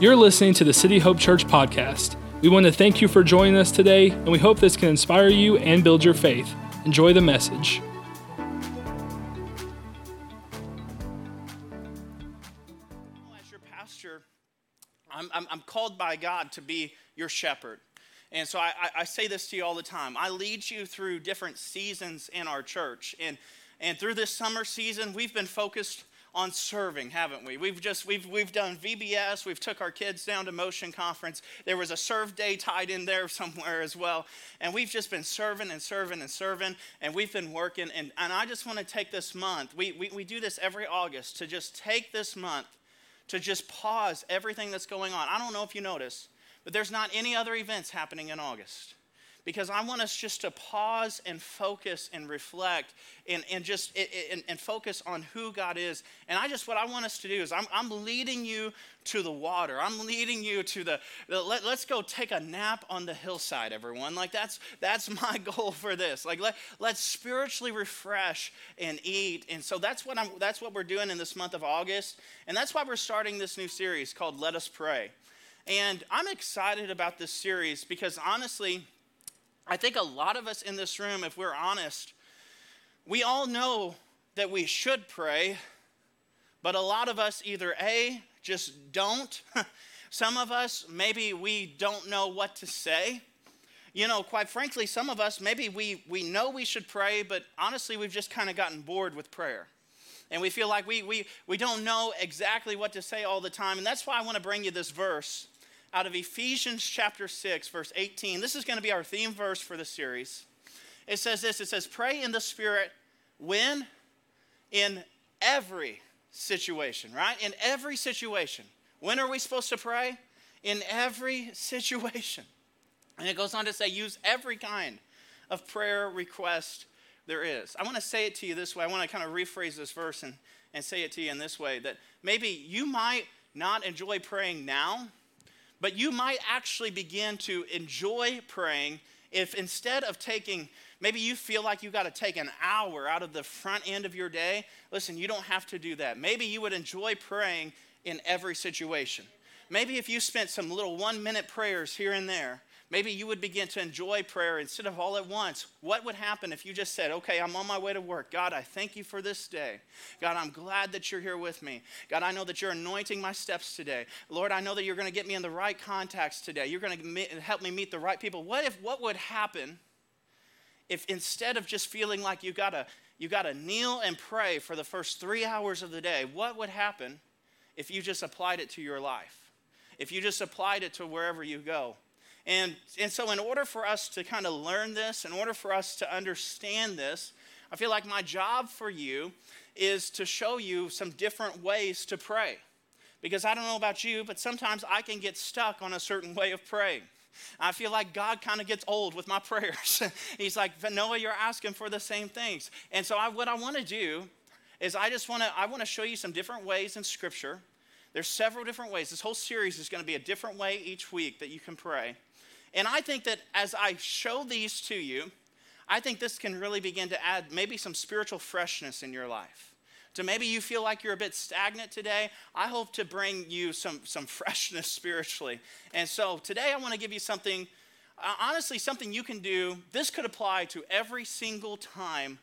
You're listening to the City Hope Church podcast. We want to thank you for joining us today, and we hope this can inspire you and build your faith. Enjoy the message. As your pastor, I'm, I'm, I'm called by God to be your shepherd. And so I, I, I say this to you all the time. I lead you through different seasons in our church. And, and through this summer season, we've been focused on serving, haven't we? We've just we've we've done VBS, we've took our kids down to Motion Conference. There was a serve day tied in there somewhere as well. And we've just been serving and serving and serving, and we've been working. And, and I just want to take this month, we, we, we do this every August, to just take this month to just pause everything that's going on. I don't know if you notice, but there's not any other events happening in August because I want us just to pause and focus and reflect and, and just and, and, focus on who God is. And I just, what I want us to do is I'm, I'm leading you to the water. I'm leading you to the, the let, let's go take a nap on the hillside, everyone. Like that's, that's my goal for this. Like let, let's spiritually refresh and eat. And so that's what I'm, that's what we're doing in this month of August. And that's why we're starting this new series called Let Us Pray. And I'm excited about this series because honestly, I think a lot of us in this room, if we're honest, we all know that we should pray, but a lot of us either A, just don't. some of us, maybe we don't know what to say. You know, quite frankly, some of us, maybe we, we know we should pray, but honestly, we've just kind of gotten bored with prayer. And we feel like we, we, we don't know exactly what to say all the time. And that's why I want to bring you this verse out of Ephesians chapter 6, verse 18. This is going to be our theme verse for the series. It says this it says, Pray in the Spirit when? In every situation, right? In every situation. When are we supposed to pray? In every situation. And it goes on to say, use every kind of prayer request there is. I want to say it to you this way. I want to kind of rephrase this verse and, and say it to you in this way that maybe you might not enjoy praying now, but you might actually begin to enjoy praying if instead of taking, maybe you feel like you got to take an hour out of the front end of your day. Listen, you don't have to do that. Maybe you would enjoy praying in every situation. Maybe if you spent some little one minute prayers here and there, Maybe you would begin to enjoy prayer instead of all at once. What would happen if you just said, Okay, I'm on my way to work. God, I thank you for this day. God, I'm glad that you're here with me. God, I know that you're anointing my steps today. Lord, I know that you're going to get me in the right contacts today. You're going to help me meet the right people. What if, what would happen if instead of just feeling like you got to you got to kneel and pray for the first three hours of the day, what would happen if you just applied it to your life? If you just applied it to wherever you go? And, and so, in order for us to kind of learn this, in order for us to understand this, I feel like my job for you is to show you some different ways to pray. Because I don't know about you, but sometimes I can get stuck on a certain way of praying. I feel like God kind of gets old with my prayers. He's like, Noah, you're asking for the same things. And so, I, what I want to do is I just want to I want to show you some different ways in Scripture. There's several different ways. This whole series is going to be a different way each week that you can pray. And I think that as I show these to you, I think this can really begin to add maybe some spiritual freshness in your life. So maybe you feel like you're a bit stagnant today, I hope to bring you some, some freshness spiritually. And so today I want to give you something, uh, honestly, something you can do. This could apply to every single time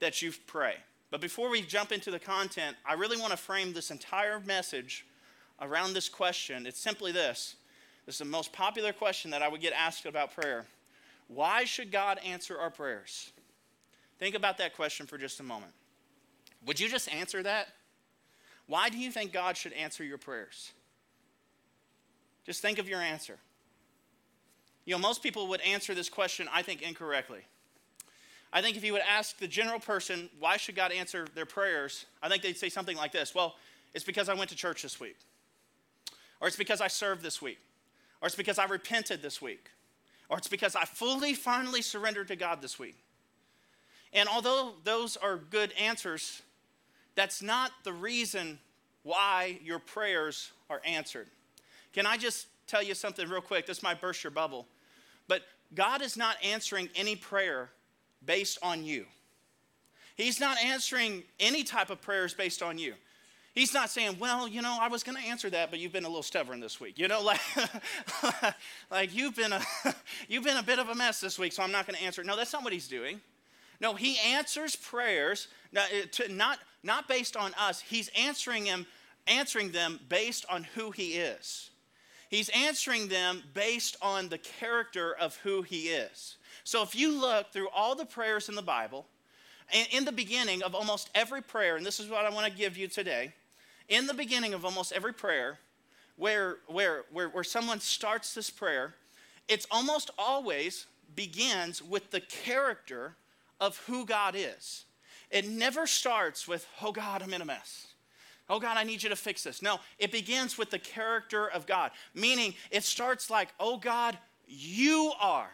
that you pray. But before we jump into the content, I really want to frame this entire message around this question. It's simply this this is the most popular question that I would get asked about prayer. Why should God answer our prayers? Think about that question for just a moment. Would you just answer that? Why do you think God should answer your prayers? Just think of your answer. You know, most people would answer this question, I think, incorrectly. I think if you would ask the general person, why should God answer their prayers? I think they'd say something like this Well, it's because I went to church this week, or it's because I served this week, or it's because I repented this week, or it's because I fully, finally surrendered to God this week. And although those are good answers, that's not the reason why your prayers are answered. Can I just tell you something real quick? This might burst your bubble. But God is not answering any prayer based on you. He's not answering any type of prayers based on you. He's not saying, well, you know, I was going to answer that, but you've been a little stubborn this week. You know, like, like you've been a you've been a bit of a mess this week, so I'm not going to answer. It. No, that's not what he's doing. No, he answers prayers not, eh, to, not, not based on us. He's answering him, answering them based on who he is. He's answering them based on the character of who he is. So if you look through all the prayers in the Bible, in the beginning of almost every prayer, and this is what I want to give you today, in the beginning of almost every prayer, where, where, where, where someone starts this prayer, it's almost always begins with the character of who God is. It never starts with, oh God, I'm in a mess. Oh God, I need you to fix this. No, it begins with the character of God, meaning it starts like, oh God, you are.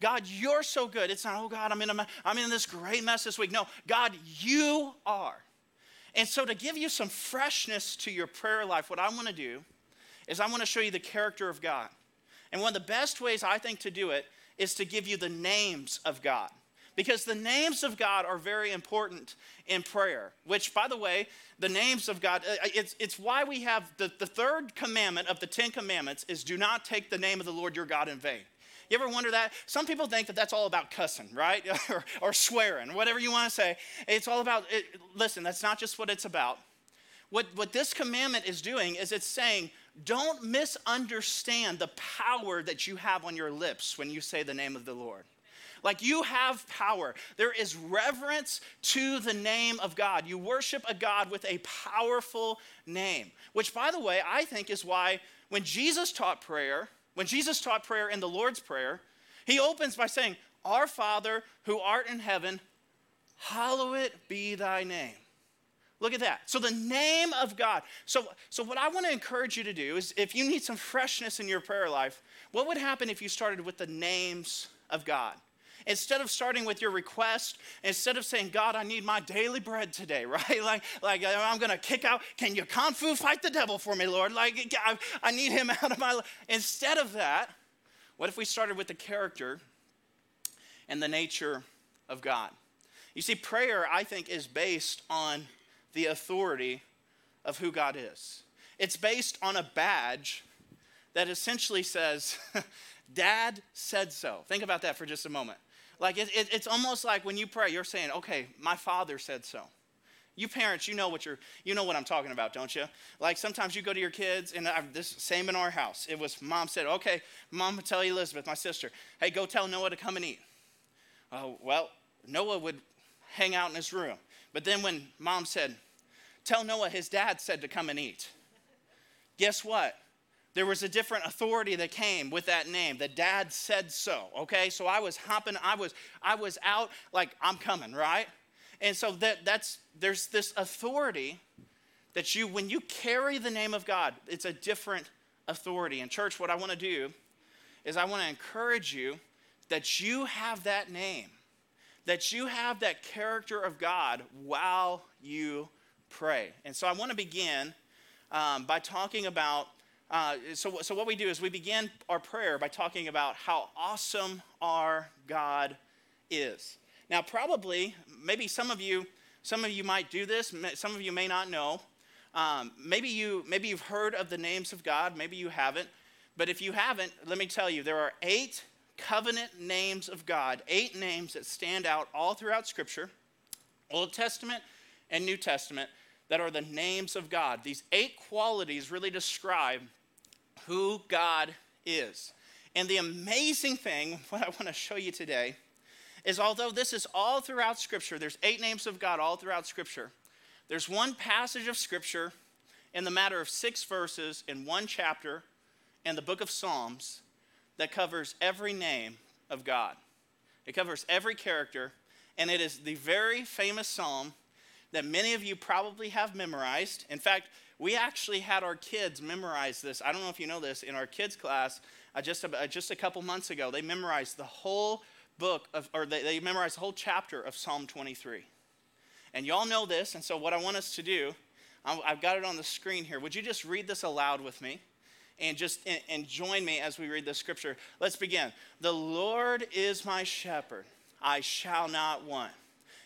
God, you're so good. It's not, oh God, I'm in, a, I'm in this great mess this week. No, God, you are. And so, to give you some freshness to your prayer life, what I want to do is I want to show you the character of God. And one of the best ways I think to do it is to give you the names of God because the names of God are very important in prayer, which, by the way, the names of God, uh, it's, it's why we have the, the third commandment of the Ten Commandments is do not take the name of the Lord your God in vain. You ever wonder that? Some people think that that's all about cussing, right? or, or swearing, whatever you want to say. It's all about, it, listen, that's not just what it's about. What, what this commandment is doing is it's saying, don't misunderstand the power that you have on your lips when you say the name of the Lord. Like you have power. There is reverence to the name of God. You worship a God with a powerful name, which, by the way, I think is why when Jesus taught prayer, when Jesus taught prayer in the Lord's Prayer, he opens by saying, Our Father who art in heaven, hallowed be thy name. Look at that. So the name of God. So, so what I want to encourage you to do is if you need some freshness in your prayer life, what would happen if you started with the names of God? Instead of starting with your request, instead of saying, God, I need my daily bread today, right? Like, like uh, I'm going to kick out, can you kung fu fight the devil for me, Lord? Like, I, I need him out of my life. Instead of that, what if we started with the character and the nature of God? You see, prayer, I think, is based on the authority of who God is. It's based on a badge that essentially says, Dad said so. Think about that for just a moment. Like it, it, it's almost like when you pray, you're saying, okay, my father said so. You parents, you know what you're, you know what I'm talking about, don't you? Like sometimes you go to your kids, and I, this same in our house. It was mom said, okay, mom tell Elizabeth, my sister, hey, go tell Noah to come and eat. Oh, well, Noah would hang out in his room. But then when mom said, tell Noah his dad said to come and eat, guess what? There was a different authority that came with that name. The dad said so. Okay, so I was hopping. I was I was out like I'm coming, right? And so that that's there's this authority that you when you carry the name of God, it's a different authority. And church, what I want to do is I want to encourage you that you have that name, that you have that character of God while you pray. And so I want to begin um, by talking about uh, so, so what we do is we begin our prayer by talking about how awesome our God is. Now, probably, maybe some of you, some of you might do this. Some of you may not know. Um, maybe you, maybe you've heard of the names of God. Maybe you haven't. But if you haven't, let me tell you, there are eight covenant names of God. Eight names that stand out all throughout Scripture, Old Testament and New Testament, that are the names of God. These eight qualities really describe who God is. And the amazing thing, what I want to show you today, is although this is all throughout Scripture, there's eight names of God all throughout Scripture, there's one passage of Scripture in the matter of six verses in one chapter in the book of Psalms that covers every name of God. It covers every character, and it is the very famous psalm that many of you probably have memorized. In fact, we actually had our kids memorize this. I don't know if you know this. In our kids' class, uh, just, uh, just a couple months ago, they memorized the whole book, of, or they, they memorized the whole chapter of Psalm 23. And y'all know this, and so what I want us to do, I've got it on the screen here. Would you just read this aloud with me? And just and join me as we read the scripture. Let's begin. The Lord is my shepherd, I shall not want.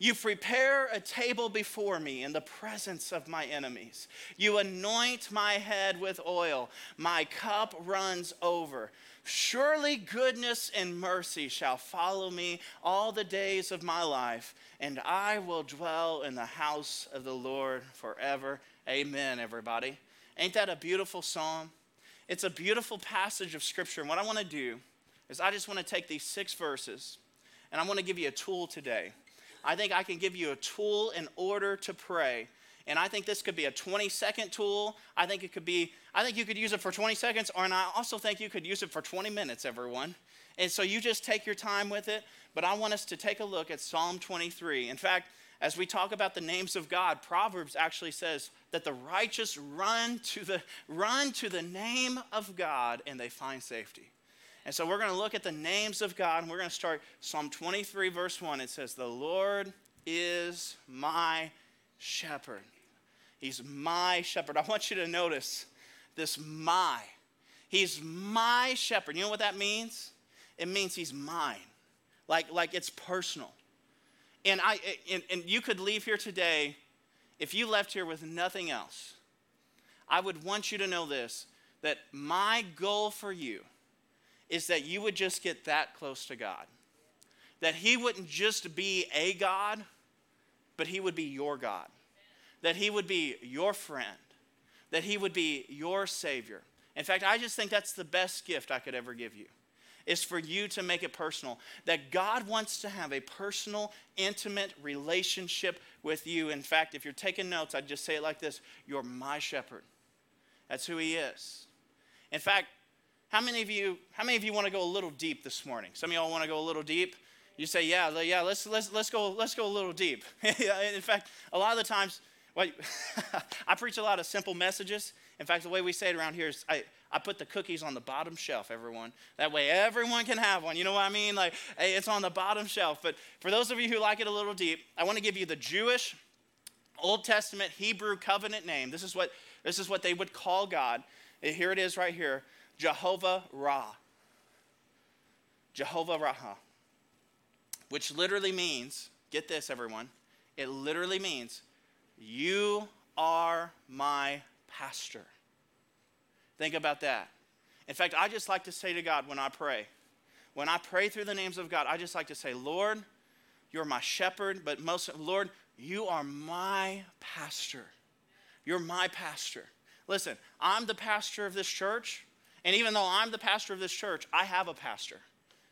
You prepare a table before me in the presence of my enemies. You anoint my head with oil. My cup runs over. Surely goodness and mercy shall follow me all the days of my life, and I will dwell in the house of the Lord forever. Amen, everybody. Ain't that a beautiful psalm? It's a beautiful passage of Scripture. And what I want to do is I just want to take these six verses and I want to give you a tool today. I think I can give you a tool in order to pray. And I think this could be a 20 second tool. I think it could be, I think you could use it for 20 seconds, or and I also think you could use it for 20 minutes, everyone. And so you just take your time with it. But I want us to take a look at Psalm 23. In fact, as we talk about the names of God, Proverbs actually says that the righteous run to the run to the name of God and they find safety. And so we're going to look at the names of God, and we're going to start Psalm 23, verse 1. It says, The Lord is my shepherd. He's my shepherd. I want you to notice this my. He's my shepherd. You know what that means? It means he's mine. Like, like it's personal. And, I, and, and you could leave here today, if you left here with nothing else, I would want you to know this that my goal for you is that you would just get that close to God. That He wouldn't just be a God, but He would be your God. That He would be your friend. That He would be your Savior. In fact, I just think that's the best gift I could ever give you is for you to make it personal. That God wants to have a personal, intimate relationship with you. In fact, if you're taking notes, I'd just say it like this You're my shepherd. That's who He is. In fact, how many of you, how many of you want to go a little deep this morning? Some of y'all want to go a little deep. You say, yeah, yeah, let's, let's, let's, go, let's go a little deep. In fact, a lot of the times, well, I preach a lot of simple messages. In fact, the way we say it around here is I, I put the cookies on the bottom shelf, everyone. That way everyone can have one. You know what I mean? Like, hey, it's on the bottom shelf. But for those of you who like it a little deep, I want to give you the Jewish Old Testament Hebrew covenant name. This is what, this is what they would call God. Eh, here it is right here. Jehovah Ra. Jehovah Raha. Which literally means, get this, everyone, it literally means, you are my pastor. Think about that. In fact, I just like to say to God when I pray, when I pray through the names of God, I just like to say, Lord, you're my shepherd, but most, Lord, you are my pastor. You're my pastor. Listen, I'm the pastor of this church. And even though I'm the pastor of this church, I have a pastor.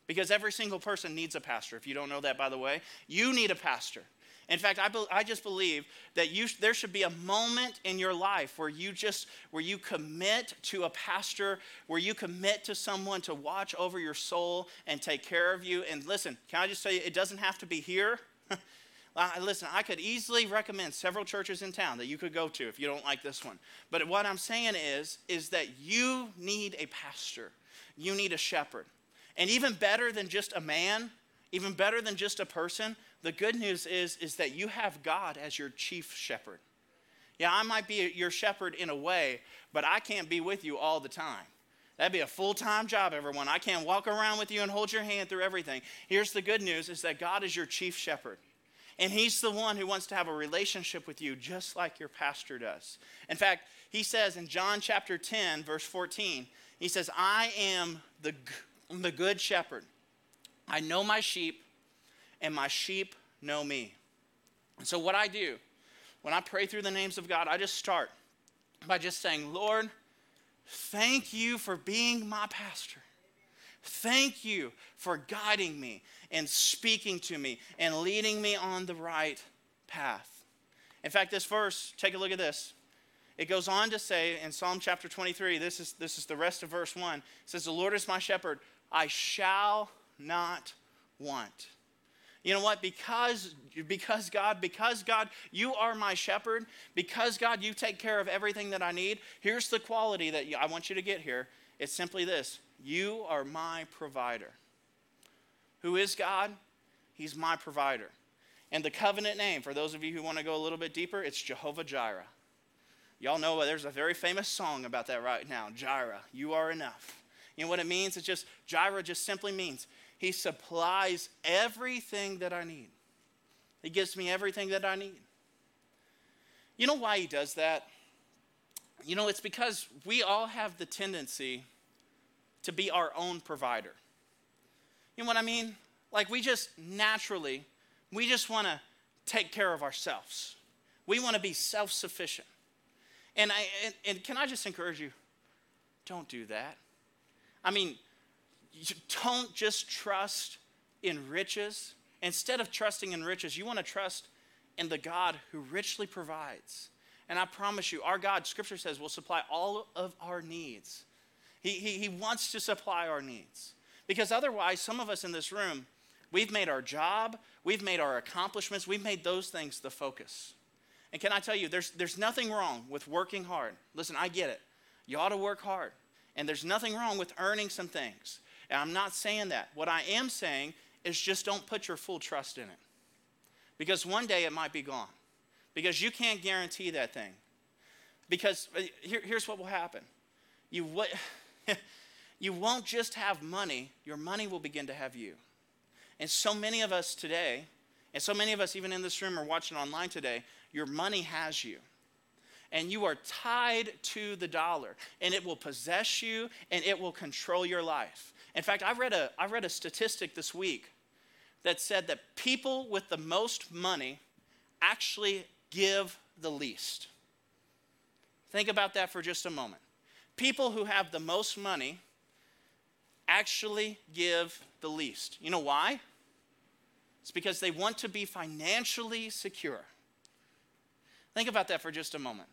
Because every single person needs a pastor. If you don't know that, by the way, you need a pastor. In fact, I, be, I just believe that you, there should be a moment in your life where you just where you commit to a pastor, where you commit to someone to watch over your soul and take care of you. And listen, can I just say it doesn't have to be here. Listen, I could easily recommend several churches in town that you could go to if you don't like this one. But what I'm saying is, is that you need a pastor. You need a shepherd. And even better than just a man, even better than just a person, the good news is, is that you have God as your chief shepherd. Yeah, I might be your shepherd in a way, but I can't be with you all the time. That'd be a full-time job, everyone. I can't walk around with you and hold your hand through everything. Here's the good news is that God is your chief shepherd. And he's the one who wants to have a relationship with you, just like your pastor does. In fact, he says in John chapter 10, verse 14, he says, I am the, the good shepherd. I know my sheep, and my sheep know me. And so, what I do when I pray through the names of God, I just start by just saying, Lord, thank you for being my pastor. Thank you for guiding me and speaking to me and leading me on the right path. In fact, this verse, take a look at this. It goes on to say in Psalm chapter 23, this is, this is the rest of verse 1. It says, The Lord is my shepherd, I shall not want. You know what? Because, because God, because God, you are my shepherd, because God, you take care of everything that I need, here's the quality that I want you to get here. It's simply this You are my provider. Who is God? He's my provider. And the covenant name, for those of you who want to go a little bit deeper, it's Jehovah Jireh. Y'all know there's a very famous song about that right now Jireh, you are enough. You know what it means? It's just, Jireh just simply means he supplies everything that I need. He gives me everything that I need. You know why he does that? You know, it's because we all have the tendency to be our own provider. You know what I mean? Like we just naturally, we just want to take care of ourselves. We want to be self sufficient. And, I, and, and can I just encourage you? Don't do that. I mean, don't just trust in riches. Instead of trusting in riches, you want to trust in the God who richly provides. And I promise you, our God, Scripture says, will supply all of our needs. He, he, he wants to supply our needs. Because otherwise, some of us in this room, we've made our job, we've made our accomplishments, we've made those things the focus. And can I tell you, there's, there's nothing wrong with working hard. Listen, I get it. You ought to work hard. And there's nothing wrong with earning some things. And I'm not saying that. What I am saying is just don't put your full trust in it. Because one day it might be gone. Because you can't guarantee that thing. Because uh, here, here's what will happen you, what, you won't just have money, your money will begin to have you. And so many of us today, and so many of us even in this room or watching online today, your money has you. And you are tied to the dollar and it will possess you and it will control your life. In fact i read a, I read a statistic this week that said that people with the most money actually give the least. Think about that for just a moment people who have the most money actually give the least you know why it's because they want to be financially secure think about that for just a moment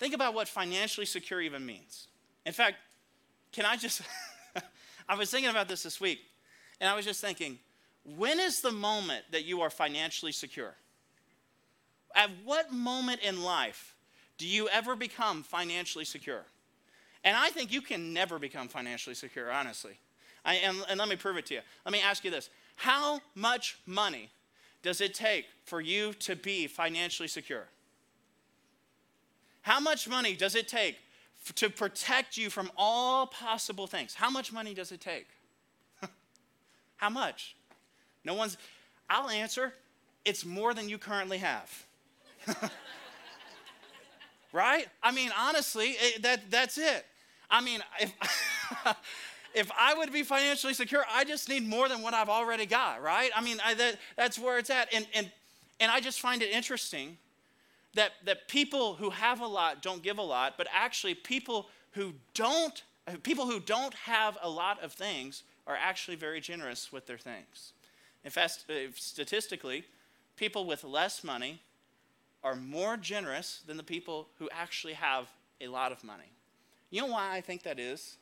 Think about what financially secure even means. In fact, can I just, I was thinking about this this week, and I was just thinking, when is the moment that you are financially secure? At what moment in life do you ever become financially secure? And I think you can never become financially secure, honestly. I, and, and let me prove it to you. Let me ask you this How much money does it take for you to be financially secure? How much money does it take f- to protect you from all possible things? How much money does it take? How much? No one's, I'll answer, it's more than you currently have. right? I mean, honestly, it, that, that's it. I mean, if, if I would be financially secure, I just need more than what I've already got, right? I mean, I, that, that's where it's at. And, and, and I just find it interesting that, that people who have a lot don't give a lot, but actually people who don't people who don't have a lot of things are actually very generous with their things. In fact, statistically, people with less money are more generous than the people who actually have a lot of money. You know why I think that is?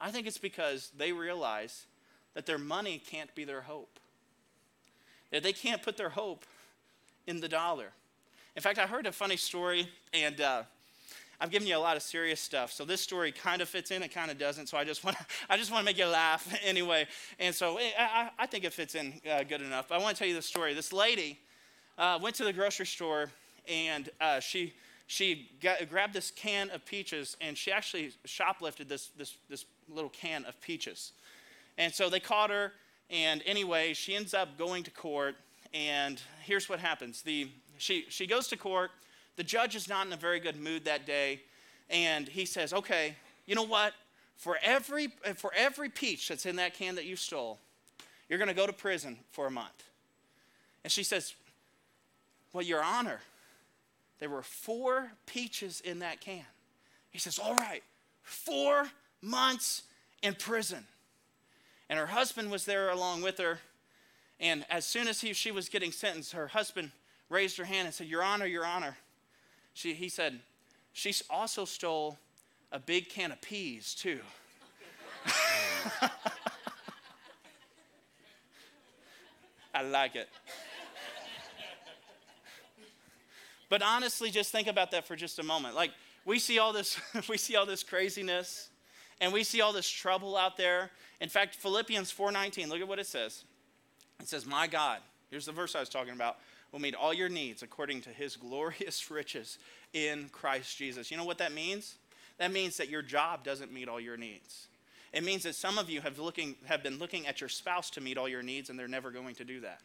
I think it's because they realize that their money can't be their hope. That they can't put their hope in the dollar. In fact, I heard a funny story, and uh, I've given you a lot of serious stuff. So this story kind of fits in, it kind of doesn't. So I just want to, I just want to make you laugh anyway. And so eh, I, I think it fits in uh, good enough. But I want to tell you the story. This lady uh, went to the grocery store, and uh, she she got, grabbed this can of peaches, and she actually shoplifted this this this little can of peaches. And so they caught her. And anyway, she ends up going to court. And here's what happens: the she, she goes to court. The judge is not in a very good mood that day. And he says, Okay, you know what? For every, for every peach that's in that can that you stole, you're going to go to prison for a month. And she says, Well, Your Honor, there were four peaches in that can. He says, All right, four months in prison. And her husband was there along with her. And as soon as he, she was getting sentenced, her husband raised her hand and said, Your Honor, Your Honor. She, he said, She also stole a big can of peas, too. I like it. But honestly, just think about that for just a moment. Like we see all this, we see all this craziness, and we see all this trouble out there. In fact, Philippians 4:19, look at what it says. It says, "My God, here's the verse I was talking about, will meet all your needs according to his glorious riches in Christ Jesus." You know what that means? That means that your job doesn't meet all your needs. It means that some of you have, looking, have been looking at your spouse to meet all your needs, and they're never going to do that.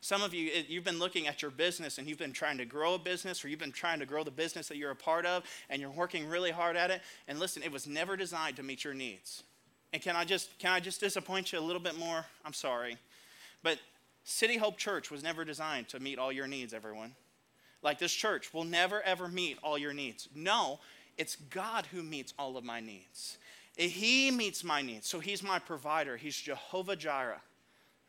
Some of you, you've been looking at your business and you've been trying to grow a business or you've been trying to grow the business that you're a part of and you're working really hard at it. And listen, it was never designed to meet your needs. And can I just, can I just disappoint you a little bit more? I'm sorry. But City Hope Church was never designed to meet all your needs, everyone. Like this church will never, ever meet all your needs. No, it's God who meets all of my needs. He meets my needs. So He's my provider. He's Jehovah Jireh,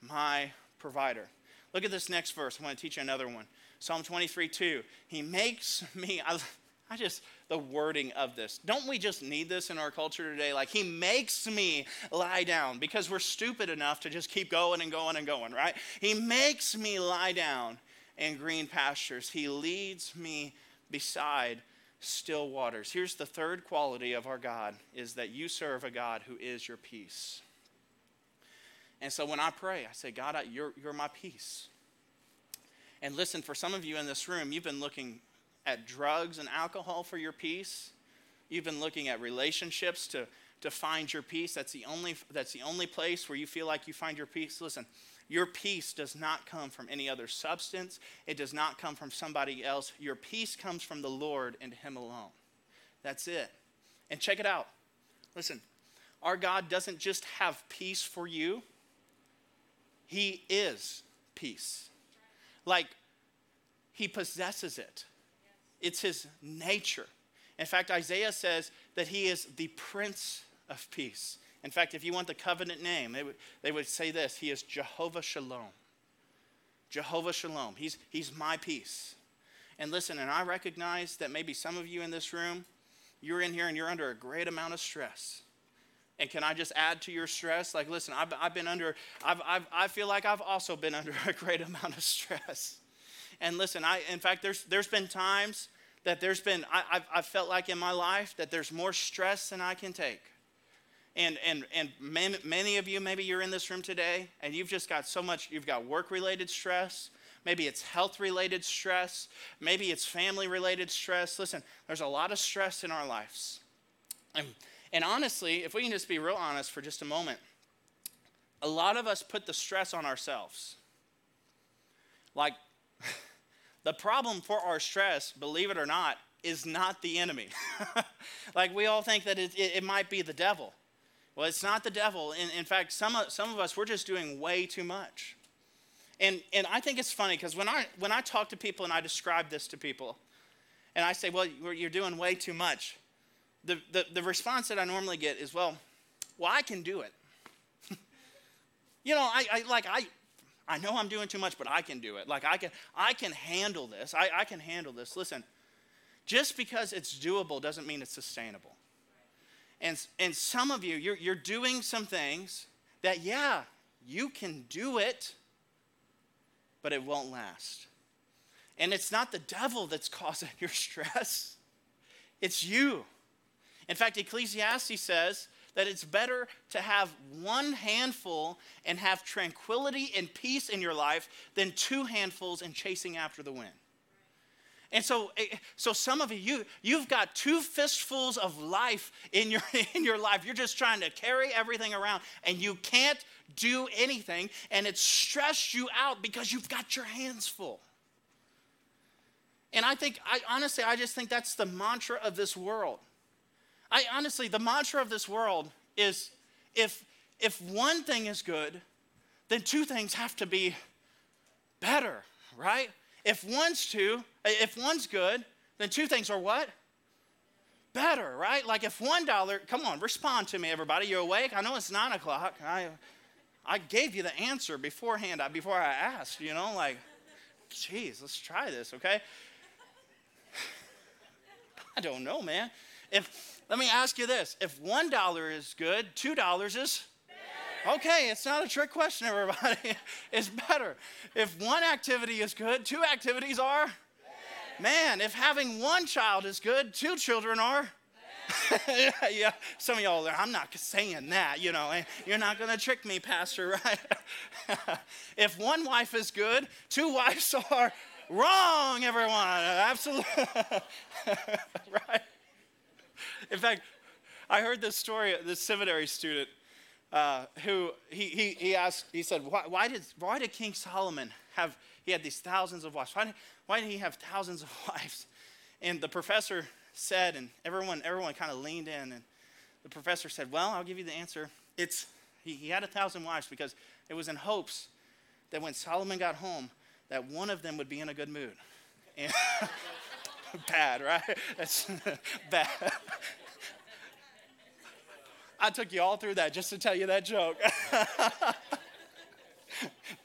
my provider. Look at this next verse. I want to teach you another one. Psalm 23 2. He makes me, I, I just, the wording of this. Don't we just need this in our culture today? Like, He makes me lie down because we're stupid enough to just keep going and going and going, right? He makes me lie down in green pastures. He leads me beside still waters. Here's the third quality of our God is that you serve a God who is your peace. And so when I pray, I say, God, I, you're, you're my peace. And listen, for some of you in this room, you've been looking at drugs and alcohol for your peace. You've been looking at relationships to, to find your peace. That's the, only, that's the only place where you feel like you find your peace. Listen, your peace does not come from any other substance, it does not come from somebody else. Your peace comes from the Lord and Him alone. That's it. And check it out. Listen, our God doesn't just have peace for you, He is peace. Like, He possesses it, it's His nature. In fact, Isaiah says that He is the Prince of Peace. In fact, if you want the covenant name, they would, they would say this He is Jehovah Shalom. Jehovah Shalom. He's, he's my peace. And listen, and I recognize that maybe some of you in this room, you're in here and you're under a great amount of stress. And can I just add to your stress? Like, listen, I've, I've been under, I've, I've, I feel like I've also been under a great amount of stress. And listen, I, in fact, there's, there's been times that there's been, I, I've, I've felt like in my life that there's more stress than I can take. And, and, and many, many of you, maybe you're in this room today and you've just got so much, you've got work related stress. Maybe it's health related stress. Maybe it's family related stress. Listen, there's a lot of stress in our lives. And, and honestly, if we can just be real honest for just a moment, a lot of us put the stress on ourselves. Like, the problem for our stress, believe it or not, is not the enemy. like, we all think that it, it, it might be the devil. Well, it's not the devil. In, in fact, some of, some of us, we're just doing way too much. And, and I think it's funny because when I, when I talk to people and I describe this to people, and I say, well, you're doing way too much, the, the, the response that I normally get is, well, well, I can do it. you know, I, I like I I know I'm doing too much, but I can do it. Like I can I can handle this. I, I can handle this. Listen, just because it's doable doesn't mean it's sustainable. And, and some of you, you're, you're doing some things that, yeah, you can do it, but it won't last. And it's not the devil that's causing your stress, it's you. In fact, Ecclesiastes says that it's better to have one handful and have tranquility and peace in your life than two handfuls and chasing after the wind. And so, eh, so some of you, you, you've got two fistfuls of life in your, in your life. You're just trying to carry everything around and you can't do anything. And it's stressed you out because you've got your hands full. And I think, I honestly, I just think that's the mantra of this world. I honestly, the mantra of this world is if, if one thing is good, then two things have to be better, right? If one's two, if one's good, then two things are what? Better, right? Like if one dollar, come on, respond to me, everybody. You're awake? I know it's nine o'clock. I, I gave you the answer beforehand, before I asked, you know, like, geez, let's try this, okay? I don't know, man. If let me ask you this: if one dollar is good, two dollars is Okay, it's not a trick question, everybody. It's better. If one activity is good, two activities are. Man, if having one child is good, two children are. yeah, yeah, some of y'all, are, I'm not saying that, you know, you're not going to trick me, Pastor, right? if one wife is good, two wives are wrong, everyone. Absolutely. right? In fact, I heard this story, this seminary student uh, who he, he, he asked, he said, why, why, did, why did King Solomon have, he had these thousands of wives? Why did, why did he have thousands of wives? And the professor said, and everyone, everyone kind of leaned in, and the professor said, Well, I'll give you the answer. It's, he, he had a thousand wives because it was in hopes that when Solomon got home, that one of them would be in a good mood. And bad, right? That's bad. I took you all through that just to tell you that joke.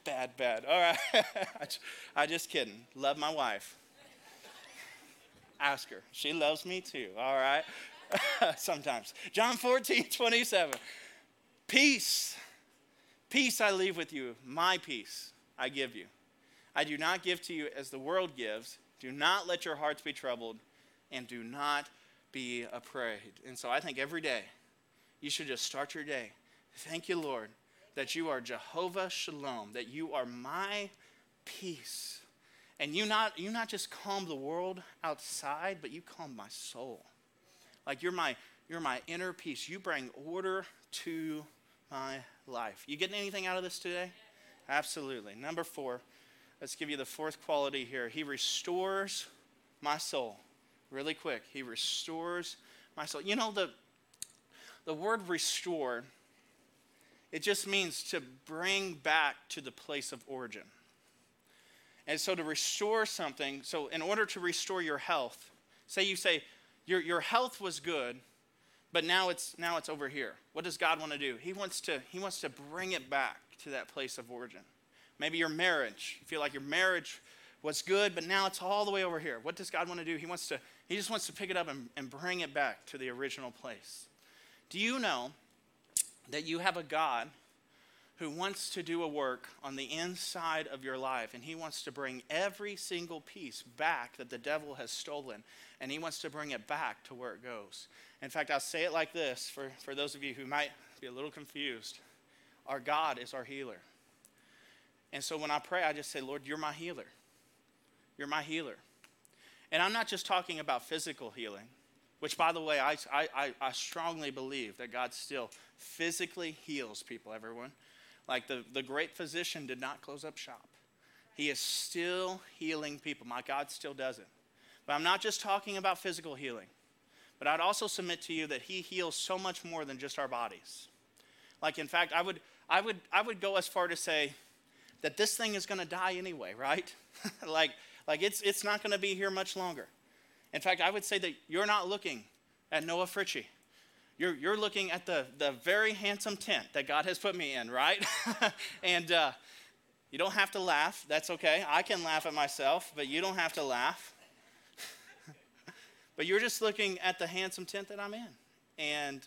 bad, bad. All right. I just kidding. Love my wife. Ask her. She loves me too, all right? Sometimes. John 14, 27. Peace. Peace I leave with you. My peace I give you. I do not give to you as the world gives. Do not let your hearts be troubled, and do not be afraid. And so I think every day you should just start your day. Thank you, Lord, that you are Jehovah Shalom, that you are my peace. And you not, you not just calm the world outside, but you calm my soul. Like you're my, you're my inner peace. You bring order to my life. You getting anything out of this today? Absolutely. Number four, let's give you the fourth quality here. He restores my soul. Really quick. He restores my soul. You know, the, the word restore, it just means to bring back to the place of origin. And so to restore something, so in order to restore your health, say you say your, your health was good, but now it's now it's over here. What does God want to do? He wants to he wants to bring it back to that place of origin. Maybe your marriage. You feel like your marriage was good, but now it's all the way over here. What does God want to do? He wants to he just wants to pick it up and, and bring it back to the original place. Do you know that you have a God who wants to do a work on the inside of your life, and he wants to bring every single piece back that the devil has stolen, and he wants to bring it back to where it goes. In fact, I'll say it like this for, for those of you who might be a little confused Our God is our healer. And so when I pray, I just say, Lord, you're my healer. You're my healer. And I'm not just talking about physical healing, which, by the way, I, I, I strongly believe that God still physically heals people, everyone. Like the, the great physician did not close up shop. He is still healing people. My God still does it. But I'm not just talking about physical healing, but I'd also submit to you that He heals so much more than just our bodies. Like, in fact, I would, I would, I would go as far to say that this thing is going to die anyway, right? like, like it's, it's not going to be here much longer. In fact, I would say that you're not looking at Noah Fritchie. You're, you're looking at the, the very handsome tent that God has put me in, right? and uh, you don't have to laugh. That's okay. I can laugh at myself, but you don't have to laugh. but you're just looking at the handsome tent that I'm in. And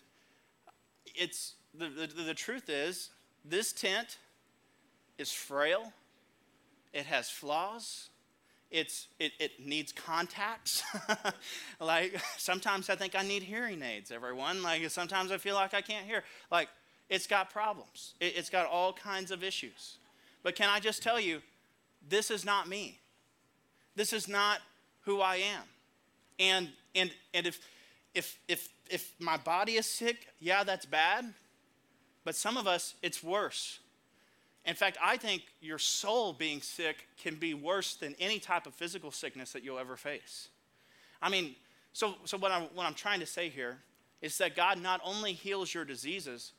it's the, the, the truth is, this tent is frail, it has flaws, it's it, it needs contacts. Like sometimes i think i need hearing aids everyone. Like sometimes i feel like i can't hear. Like it's got problems. It, it's got all kinds of issues. But can i just tell you this is not me. This is not who i am. And and and if if if if my body is sick yeah that's bad. But some of us it's worse in fact, I think your soul being sick can be worse than any type of physical sickness that you'll ever face. I mean, so, so what, I'm, what I'm trying to say here is that God not only heals your diseases,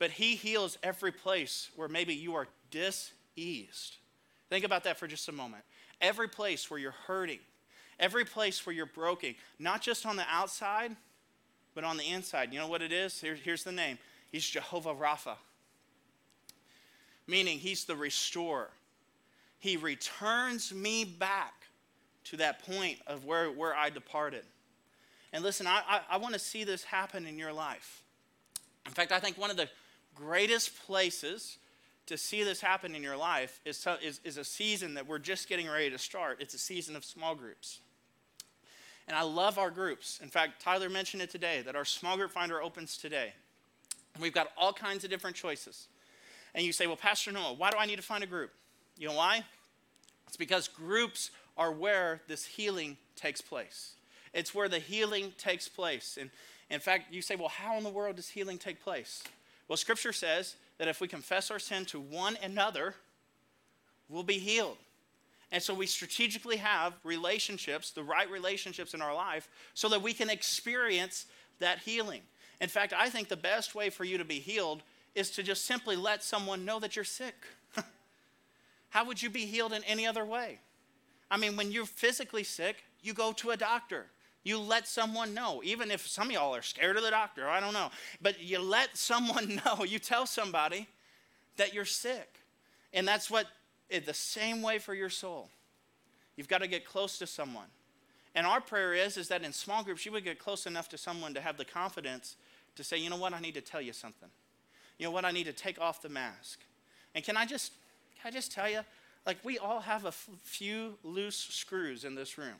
but He heals every place where maybe you are diseased. Think about that for just a moment. Every place where you're hurting, every place where you're broken, not just on the outside, but on the inside. You know what it is? Here, here's the name He's Jehovah Rapha meaning he's the restorer. He returns me back to that point of where, where I departed. And listen, I, I, I want to see this happen in your life. In fact, I think one of the greatest places to see this happen in your life is, is, is a season that we're just getting ready to start. It's a season of small groups. And I love our groups. In fact, Tyler mentioned it today that our small group finder opens today. We've got all kinds of different choices. And you say, well, Pastor Noah, why do I need to find a group? You know why? It's because groups are where this healing takes place. It's where the healing takes place. And in fact, you say, well, how in the world does healing take place? Well, Scripture says that if we confess our sin to one another, we'll be healed. And so we strategically have relationships, the right relationships in our life, so that we can experience that healing. In fact, I think the best way for you to be healed is to just simply let someone know that you're sick. How would you be healed in any other way? I mean, when you're physically sick, you go to a doctor. You let someone know, even if some of y'all are scared of the doctor, I don't know. But you let someone know, you tell somebody that you're sick. And that's what, eh, the same way for your soul. You've got to get close to someone. And our prayer is, is that in small groups, you would get close enough to someone to have the confidence to say, you know what, I need to tell you something. You know what, I need to take off the mask. And can I just, can I just tell you, like we all have a f- few loose screws in this room.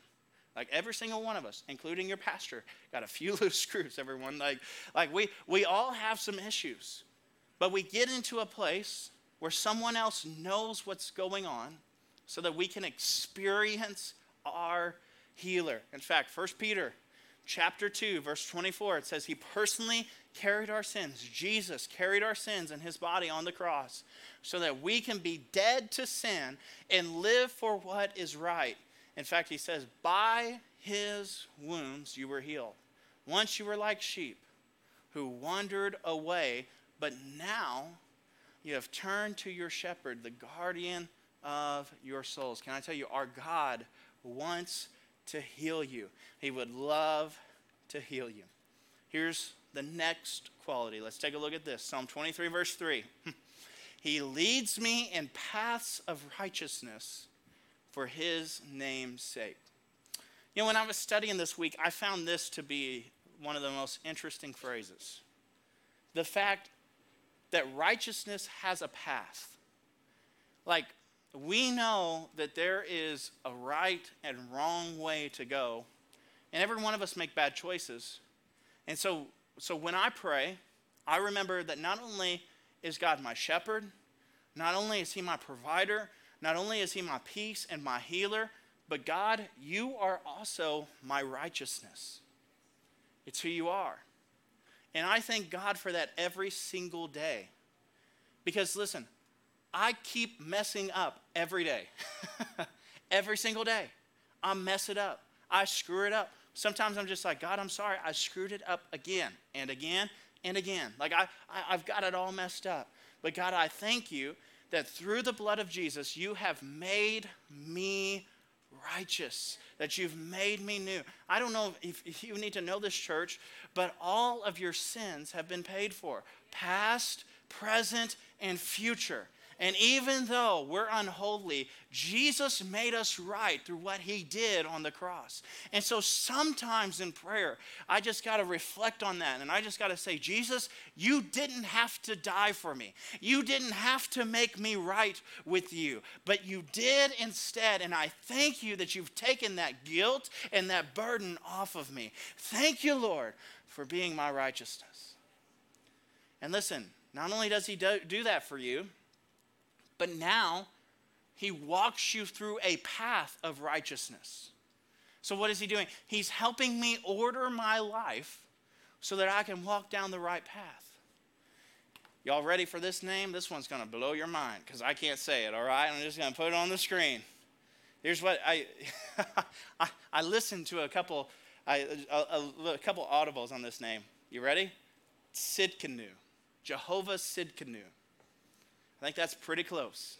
Like every single one of us, including your pastor, got a few loose screws, everyone. Like, like we, we all have some issues. But we get into a place where someone else knows what's going on so that we can experience our healer. In fact, 1 Peter chapter 2, verse 24, it says, He personally carried our sins. Jesus carried our sins in his body on the cross so that we can be dead to sin and live for what is right. In fact, he says, By his wounds you were healed. Once you were like sheep who wandered away, but now you have turned to your shepherd, the guardian of your souls. Can I tell you, our God wants to heal you. He would love to heal you. Here's the next quality. Let's take a look at this Psalm 23, verse 3. he leads me in paths of righteousness for his name's sake. You know, when I was studying this week, I found this to be one of the most interesting phrases. The fact that righteousness has a path. Like, we know that there is a right and wrong way to go, and every one of us make bad choices. And so, so when I pray, I remember that not only is God my shepherd, not only is He my provider, not only is He my peace and my healer, but God, you are also my righteousness. It's who you are. And I thank God for that every single day. Because listen, I keep messing up every day. every single day. I mess it up. I screw it up. Sometimes I'm just like, God, I'm sorry. I screwed it up again and again and again. Like I, I, have got it all messed up. But God, I thank you that through the blood of Jesus, you have made me righteous, that you've made me new. I don't know if, if you need to know this, church, but all of your sins have been paid for past, present, and future. And even though we're unholy, Jesus made us right through what he did on the cross. And so sometimes in prayer, I just got to reflect on that. And I just got to say, Jesus, you didn't have to die for me. You didn't have to make me right with you, but you did instead. And I thank you that you've taken that guilt and that burden off of me. Thank you, Lord, for being my righteousness. And listen, not only does he do, do that for you, but now he walks you through a path of righteousness. So, what is he doing? He's helping me order my life so that I can walk down the right path. Y'all ready for this name? This one's going to blow your mind because I can't say it, all right? I'm just going to put it on the screen. Here's what I, I, I, listened to a couple, I, a, a, a, couple audibles on this name. You ready? Sidkenu. Jehovah Sidkenu. I think that's pretty close.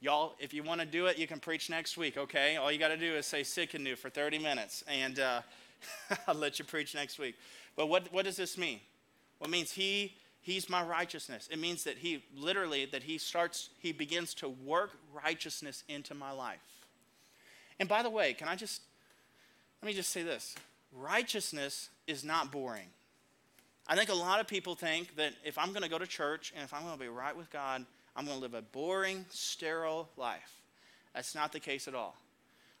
Y'all, if you want to do it, you can preach next week, okay? All you got to do is say Sidkenu for 30 minutes, and uh, I'll let you preach next week. But what, what does this mean? Well, it means he, he's my righteousness. It means that he literally, that he starts, he begins to work righteousness into my life. And by the way, can I just, let me just say this righteousness is not boring. I think a lot of people think that if I'm going to go to church and if I'm going to be right with God, I'm going to live a boring, sterile life. That's not the case at all.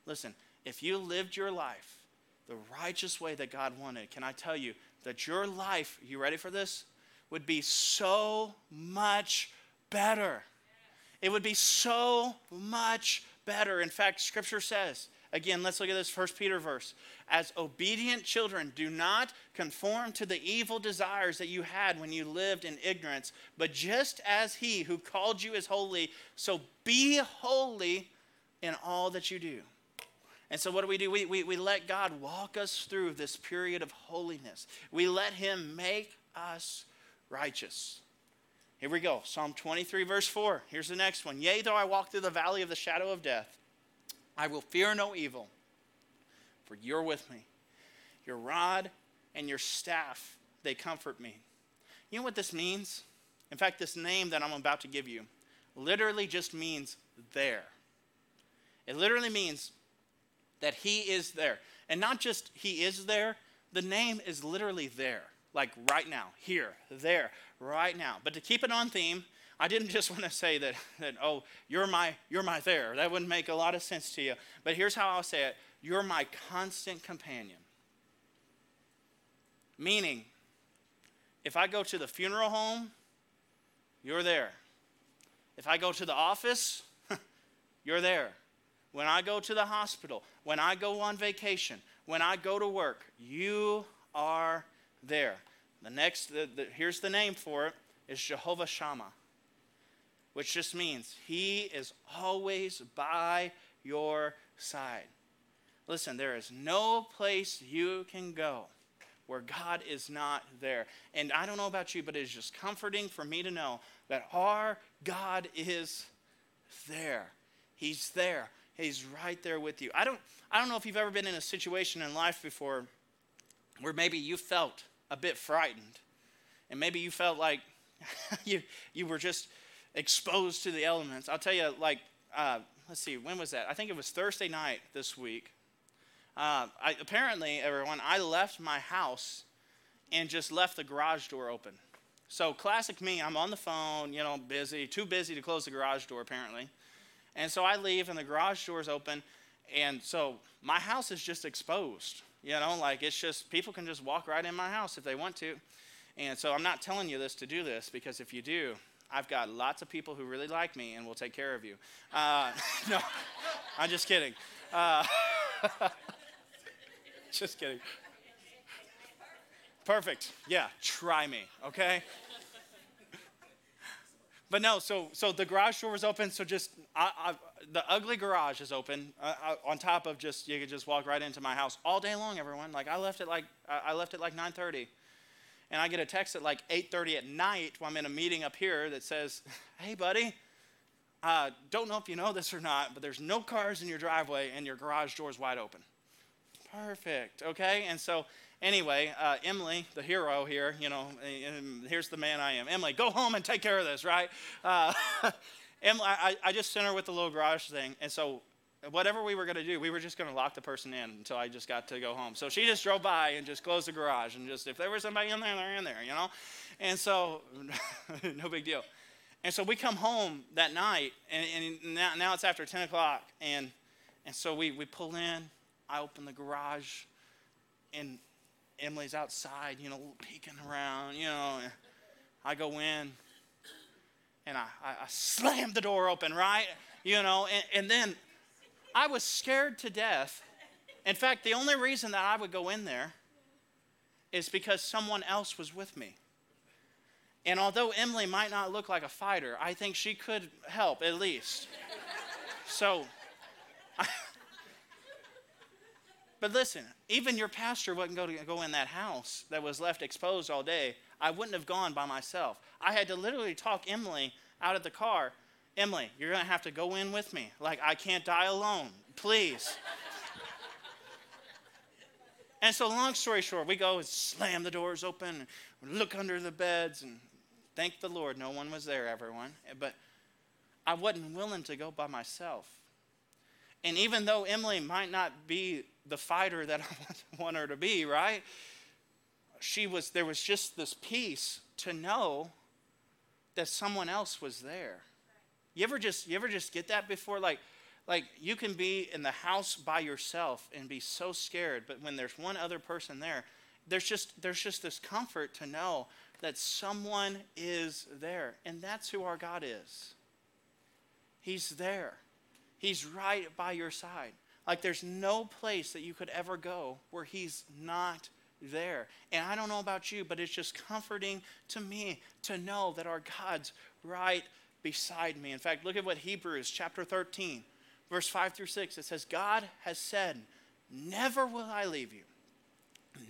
Listen, if you lived your life the righteous way that God wanted, can I tell you that your life, you ready for this? Would be so much better. It would be so much better. In fact, scripture says, again, let's look at this first Peter verse. As obedient children, do not conform to the evil desires that you had when you lived in ignorance, but just as he who called you is holy, so be holy in all that you do. And so, what do we do? We, we, we let God walk us through this period of holiness. We let Him make us righteous. Here we go Psalm 23, verse 4. Here's the next one Yea, though I walk through the valley of the shadow of death, I will fear no evil, for you're with me. Your rod and your staff, they comfort me. You know what this means? In fact, this name that I'm about to give you literally just means there. It literally means that He is there. And not just He is there, the name is literally there, like right now, here, there, right now. But to keep it on theme, I didn't just want to say that, that oh, you're my, you're my there. That wouldn't make a lot of sense to you. But here's how I'll say it you're my constant companion. Meaning, if I go to the funeral home, you're there. If I go to the office, you're there. When I go to the hospital, when I go on vacation, when I go to work, you are there. The next, the, the, here's the name for it, is Jehovah Shammah, which just means He is always by your side. Listen, there is no place you can go where God is not there. And I don't know about you, but it is just comforting for me to know that our God is there. He's there. He's right there with you. I don't, I don't know if you've ever been in a situation in life before where maybe you felt a bit frightened. And maybe you felt like you, you were just exposed to the elements. I'll tell you, like, uh, let's see, when was that? I think it was Thursday night this week. Uh, I, apparently, everyone, I left my house and just left the garage door open. So, classic me, I'm on the phone, you know, busy, too busy to close the garage door, apparently. And so I leave, and the garage door's open. And so my house is just exposed. You know, like it's just, people can just walk right in my house if they want to. And so I'm not telling you this to do this because if you do, I've got lots of people who really like me and will take care of you. Uh, no, I'm just kidding. Uh, just kidding. Perfect. Yeah, try me, okay? But no, so so the garage door was open. So just I, I, the ugly garage is open uh, uh on top of just you could just walk right into my house all day long. Everyone, like I left it like I left it like 9:30, and I get a text at like 8:30 at night while I'm in a meeting up here that says, "Hey, buddy." Uh, don't know if you know this or not, but there's no cars in your driveway and your garage door is wide open. Perfect. Okay. And so Anyway, uh, Emily, the hero here, you know, here's the man I am. Emily, go home and take care of this, right? Uh, Emily, I, I just sent her with the little garage thing. And so, whatever we were going to do, we were just going to lock the person in until I just got to go home. So she just drove by and just closed the garage and just, if there was somebody in there, they're in there, you know? And so, no big deal. And so we come home that night, and, and now, now it's after 10 o'clock. And, and so we, we pull in, I open the garage, and Emily's outside, you know, peeking around, you know. I go in and I, I, I slam the door open, right? You know, and, and then I was scared to death. In fact, the only reason that I would go in there is because someone else was with me. And although Emily might not look like a fighter, I think she could help at least. so but listen, even your pastor wouldn't go to go in that house that was left exposed all day. I wouldn't have gone by myself. I had to literally talk Emily out of the car. Emily, you're going to have to go in with me. Like, I can't die alone. Please. and so, long story short, we go and slam the doors open, and look under the beds, and thank the Lord no one was there, everyone. But I wasn't willing to go by myself. And even though Emily might not be the fighter that I want her to be, right? she was there was just this peace to know that someone else was there. You ever just you ever just get that before like like you can be in the house by yourself and be so scared, but when there's one other person there, there's just there's just this comfort to know that someone is there. And that's who our God is. He's there. He's right by your side. Like there's no place that you could ever go where he's not there. And I don't know about you, but it's just comforting to me to know that our God's right beside me. In fact, look at what Hebrews chapter 13, verse 5 through 6 it says, God has said, Never will I leave you,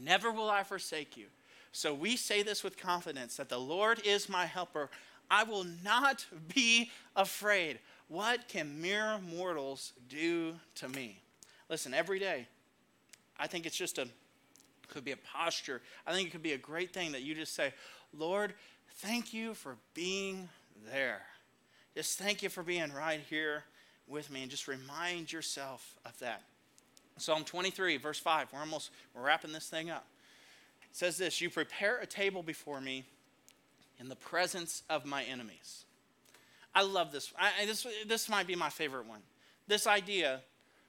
never will I forsake you. So we say this with confidence that the Lord is my helper. I will not be afraid. What can mere mortals do to me? Listen, every day, I think it's just a could be a posture. I think it could be a great thing that you just say, Lord, thank you for being there. Just thank you for being right here with me and just remind yourself of that. Psalm 23, verse 5. We're almost we're wrapping this thing up. It says this You prepare a table before me in the presence of my enemies. I love this. I, this. This might be my favorite one. This idea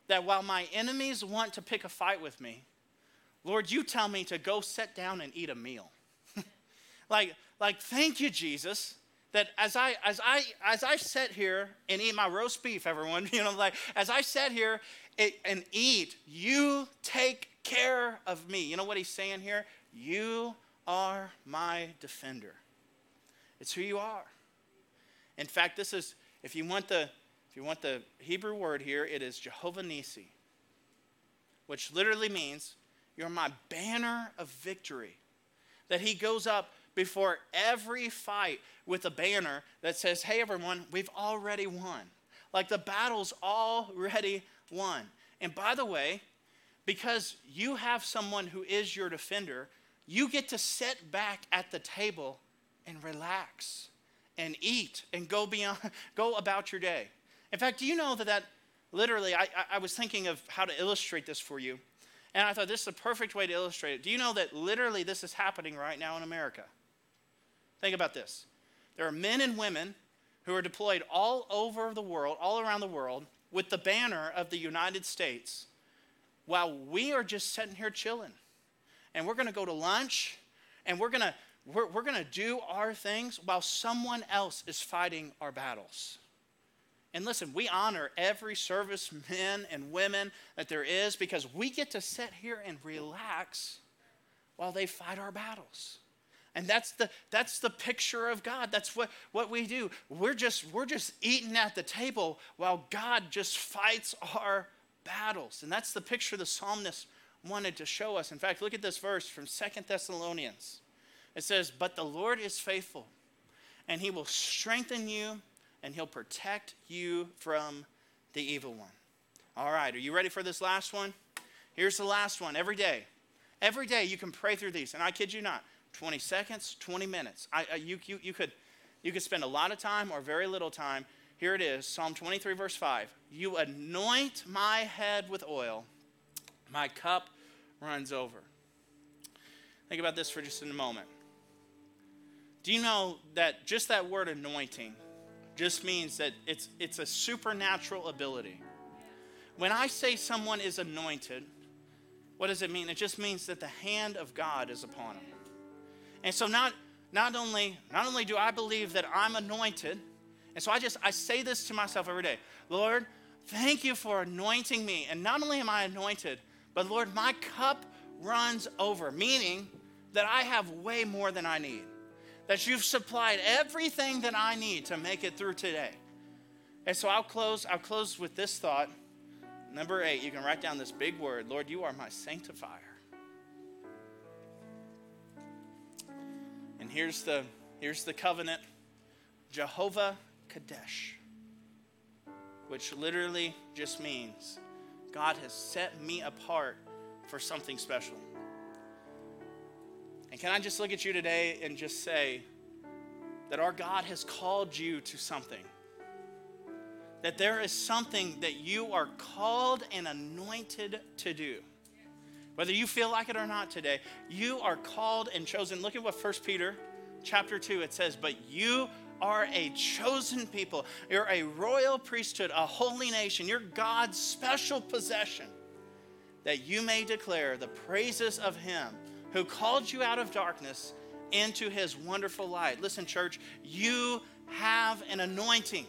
that while my enemies want to pick a fight with me, Lord, you tell me to go sit down and eat a meal. like, like, thank you, Jesus, that as I as I as I sit here and eat my roast beef, everyone, you know, like as I sit here and eat, you take care of me. You know what he's saying here? You are my defender. It's who you are. In fact, this is if you want the if you want the Hebrew word here, it is Jehovah Nissi, which literally means you're my banner of victory. That he goes up before every fight with a banner that says, Hey, everyone, we've already won. Like the battle's already won. And by the way, because you have someone who is your defender, you get to sit back at the table and relax and eat and go beyond go about your day in fact do you know that that literally I, I was thinking of how to illustrate this for you and i thought this is a perfect way to illustrate it do you know that literally this is happening right now in america think about this there are men and women who are deployed all over the world all around the world with the banner of the united states while we are just sitting here chilling and we're going to go to lunch and we're going to we're, we're going to do our things while someone else is fighting our battles. And listen, we honor every service men and women that there is because we get to sit here and relax while they fight our battles. And that's the that's the picture of God. That's what, what we do. We're just we're just eating at the table while God just fights our battles. And that's the picture the psalmist wanted to show us. In fact, look at this verse from Second Thessalonians. It says, But the Lord is faithful, and he will strengthen you, and he'll protect you from the evil one. All right, are you ready for this last one? Here's the last one every day. Every day you can pray through these, and I kid you not, 20 seconds, 20 minutes. I, I, you, you, you, could, you could spend a lot of time or very little time. Here it is Psalm 23, verse 5. You anoint my head with oil my cup runs over. Think about this for just a moment. Do you know that just that word anointing just means that it's, it's a supernatural ability? When I say someone is anointed, what does it mean? It just means that the hand of God is upon them. And so not, not, only, not only do I believe that I'm anointed, and so I just I say this to myself every day. Lord, thank you for anointing me. And not only am I anointed, but Lord, my cup runs over, meaning that I have way more than I need. That you've supplied everything that I need to make it through today. And so I'll close, I'll close with this thought. Number eight, you can write down this big word Lord, you are my sanctifier. And here's the, here's the covenant Jehovah Kadesh, which literally just means God has set me apart for something special. And can I just look at you today and just say that our God has called you to something? That there is something that you are called and anointed to do. Whether you feel like it or not today, you are called and chosen. Look at what 1 Peter chapter 2 it says, "But you are a chosen people. You're a royal priesthood, a holy nation. You're God's special possession, that you may declare the praises of him who called you out of darkness into his wonderful light." Listen, church, you have an anointing.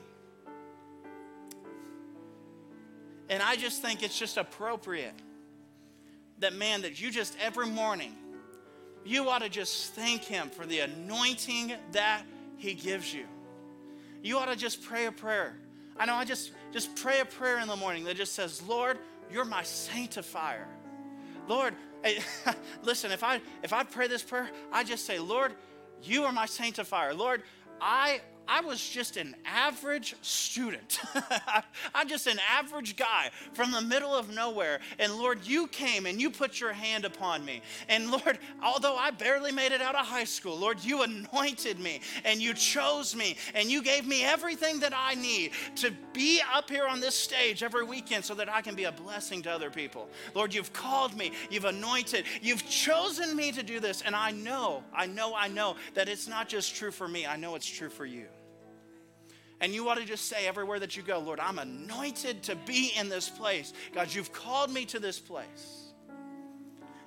And I just think it's just appropriate that, man, that you just every morning, you ought to just thank Him for the anointing that He gives you. You ought to just pray a prayer. I know I just just pray a prayer in the morning that just says, Lord, you're my sanctifier. Lord, hey, listen, if I if I pray this prayer, I just say, Lord, you are my sanctifier. Lord, I I was just an average student. I'm just an average guy from the middle of nowhere. And Lord, you came and you put your hand upon me. And Lord, although I barely made it out of high school, Lord, you anointed me and you chose me and you gave me everything that I need to be up here on this stage every weekend so that I can be a blessing to other people. Lord, you've called me, you've anointed, you've chosen me to do this. And I know, I know, I know that it's not just true for me, I know it's true for you. And you ought to just say everywhere that you go, Lord, I'm anointed to be in this place. God, you've called me to this place.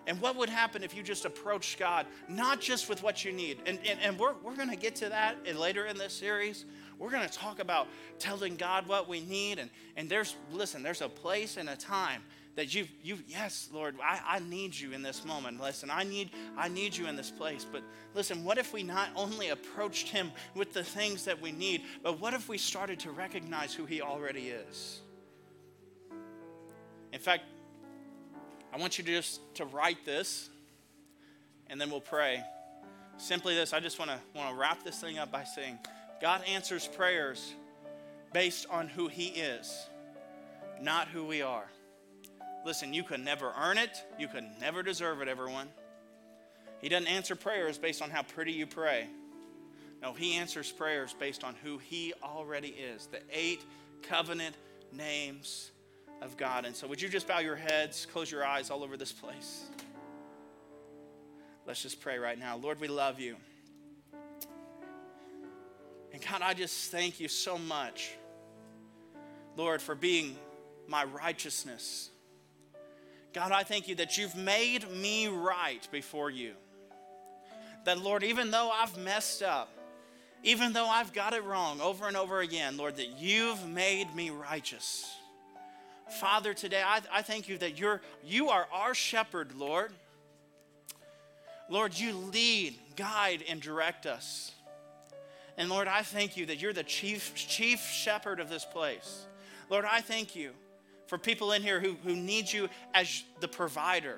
And what would happen if you just approached God, not just with what you need? And, and, and we're, we're going to get to that later in this series. We're going to talk about telling God what we need. And, and there's, listen, there's a place and a time that you've, you yes, Lord, I, I need you in this moment. Listen, I need, I need you in this place. But listen, what if we not only approached him with the things that we need, but what if we started to recognize who he already is? In fact, I want you to just to write this, and then we'll pray. Simply this, I just want to want to wrap this thing up by saying, God answers prayers based on who he is, not who we are. Listen, you can never earn it, you can never deserve it, everyone. He doesn't answer prayers based on how pretty you pray. No, He answers prayers based on who He already is the eight covenant names of God. And so, would you just bow your heads, close your eyes all over this place? Let's just pray right now. Lord, we love you. And God, I just thank you so much, Lord, for being my righteousness. God, I thank you that you've made me right before you. That, Lord, even though I've messed up, even though I've got it wrong over and over again, Lord, that you've made me righteous. Father, today I, I thank you that you're, you are our shepherd, Lord. Lord, you lead, guide, and direct us. And Lord, I thank you that you're the chief, chief shepherd of this place. Lord, I thank you for people in here who, who need you as the provider.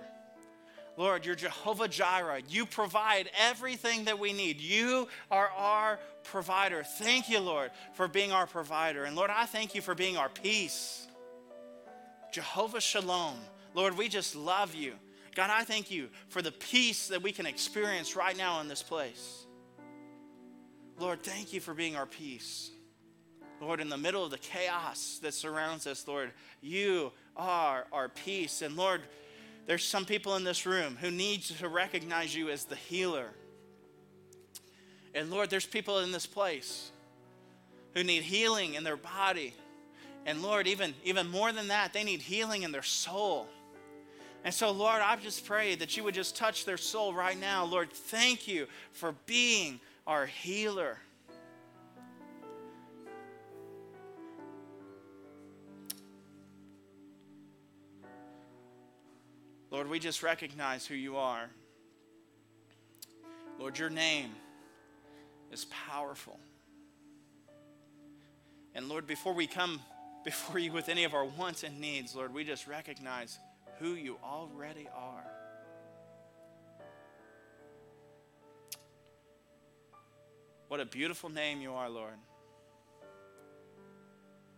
Lord, you're Jehovah Jireh. You provide everything that we need. You are our provider. Thank you, Lord, for being our provider. And Lord, I thank you for being our peace. Jehovah Shalom. Lord, we just love you. God, I thank you for the peace that we can experience right now in this place. Lord, thank you for being our peace. Lord, in the middle of the chaos that surrounds us, Lord, you are our peace. And Lord, there's some people in this room who need to recognize you as the healer. And Lord, there's people in this place who need healing in their body. And Lord, even, even more than that, they need healing in their soul. And so, Lord, I just pray that you would just touch their soul right now. Lord, thank you for being our healer. Lord, we just recognize who you are. Lord, your name is powerful. And Lord, before we come before you with any of our wants and needs, Lord, we just recognize who you already are. What a beautiful name you are, Lord.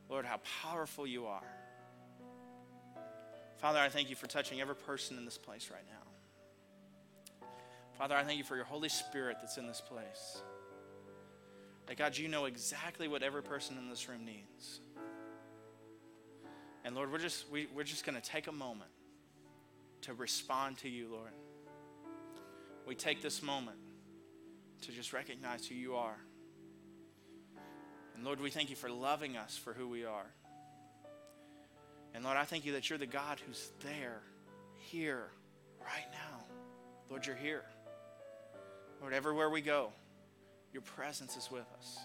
Lord, how powerful you are. Father, I thank you for touching every person in this place right now. Father, I thank you for your Holy Spirit that's in this place. That God, you know exactly what every person in this room needs. And Lord, we're just, we, we're just going to take a moment to respond to you, Lord. We take this moment to just recognize who you are. And Lord, we thank you for loving us for who we are. And Lord, I thank you that you're the God who's there, here, right now. Lord, you're here. Lord, everywhere we go, your presence is with us.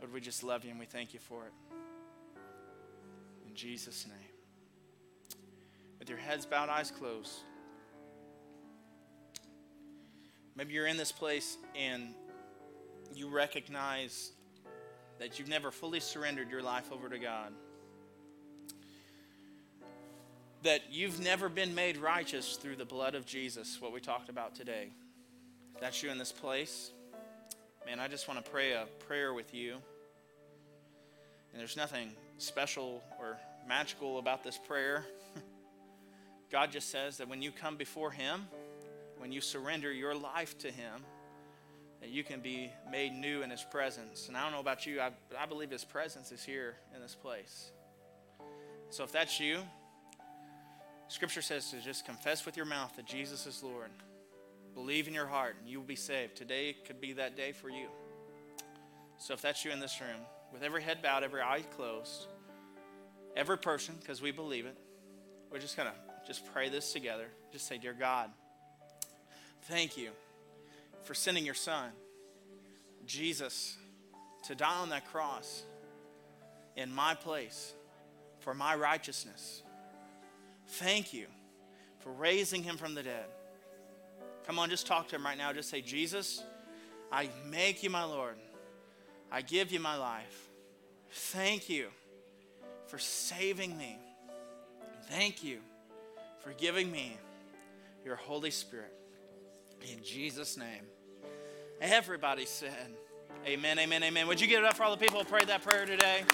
Lord, we just love you and we thank you for it. In Jesus' name. With your heads bowed, eyes closed. Maybe you're in this place and you recognize that you've never fully surrendered your life over to God. That you've never been made righteous through the blood of Jesus, what we talked about today. If that's you in this place. Man, I just want to pray a prayer with you. And there's nothing special or magical about this prayer. God just says that when you come before Him, when you surrender your life to Him, that you can be made new in His presence. And I don't know about you, I, but I believe His presence is here in this place. So if that's you, Scripture says to just confess with your mouth that Jesus is Lord. Believe in your heart, and you will be saved. Today could be that day for you. So if that's you in this room, with every head bowed, every eye closed, every person, because we believe it, we're just going to just pray this together. Just say, Dear God, Thank you for sending your son, Jesus, to die on that cross in my place for my righteousness. Thank you for raising him from the dead. Come on, just talk to him right now. Just say, Jesus, I make you my Lord. I give you my life. Thank you for saving me. Thank you for giving me your Holy Spirit. In Jesus' name. Everybody said, Amen, amen, amen. Would you give it up for all the people who prayed that prayer today?